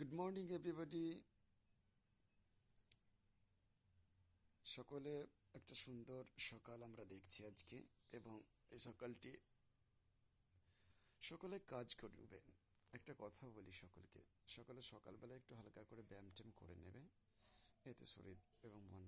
Good morning everybody সকলে একটা সুন্দর সকাল আমরা দেখছি আজকে, এবং এই সকালটি সকলে কাজ করবেন। একটা কথা বলি সকলকে। সকালে সকালবেলা একটু হালকা করে ব্যায়াম ট্যাম করে নেবে, এতে শরীর এবং মন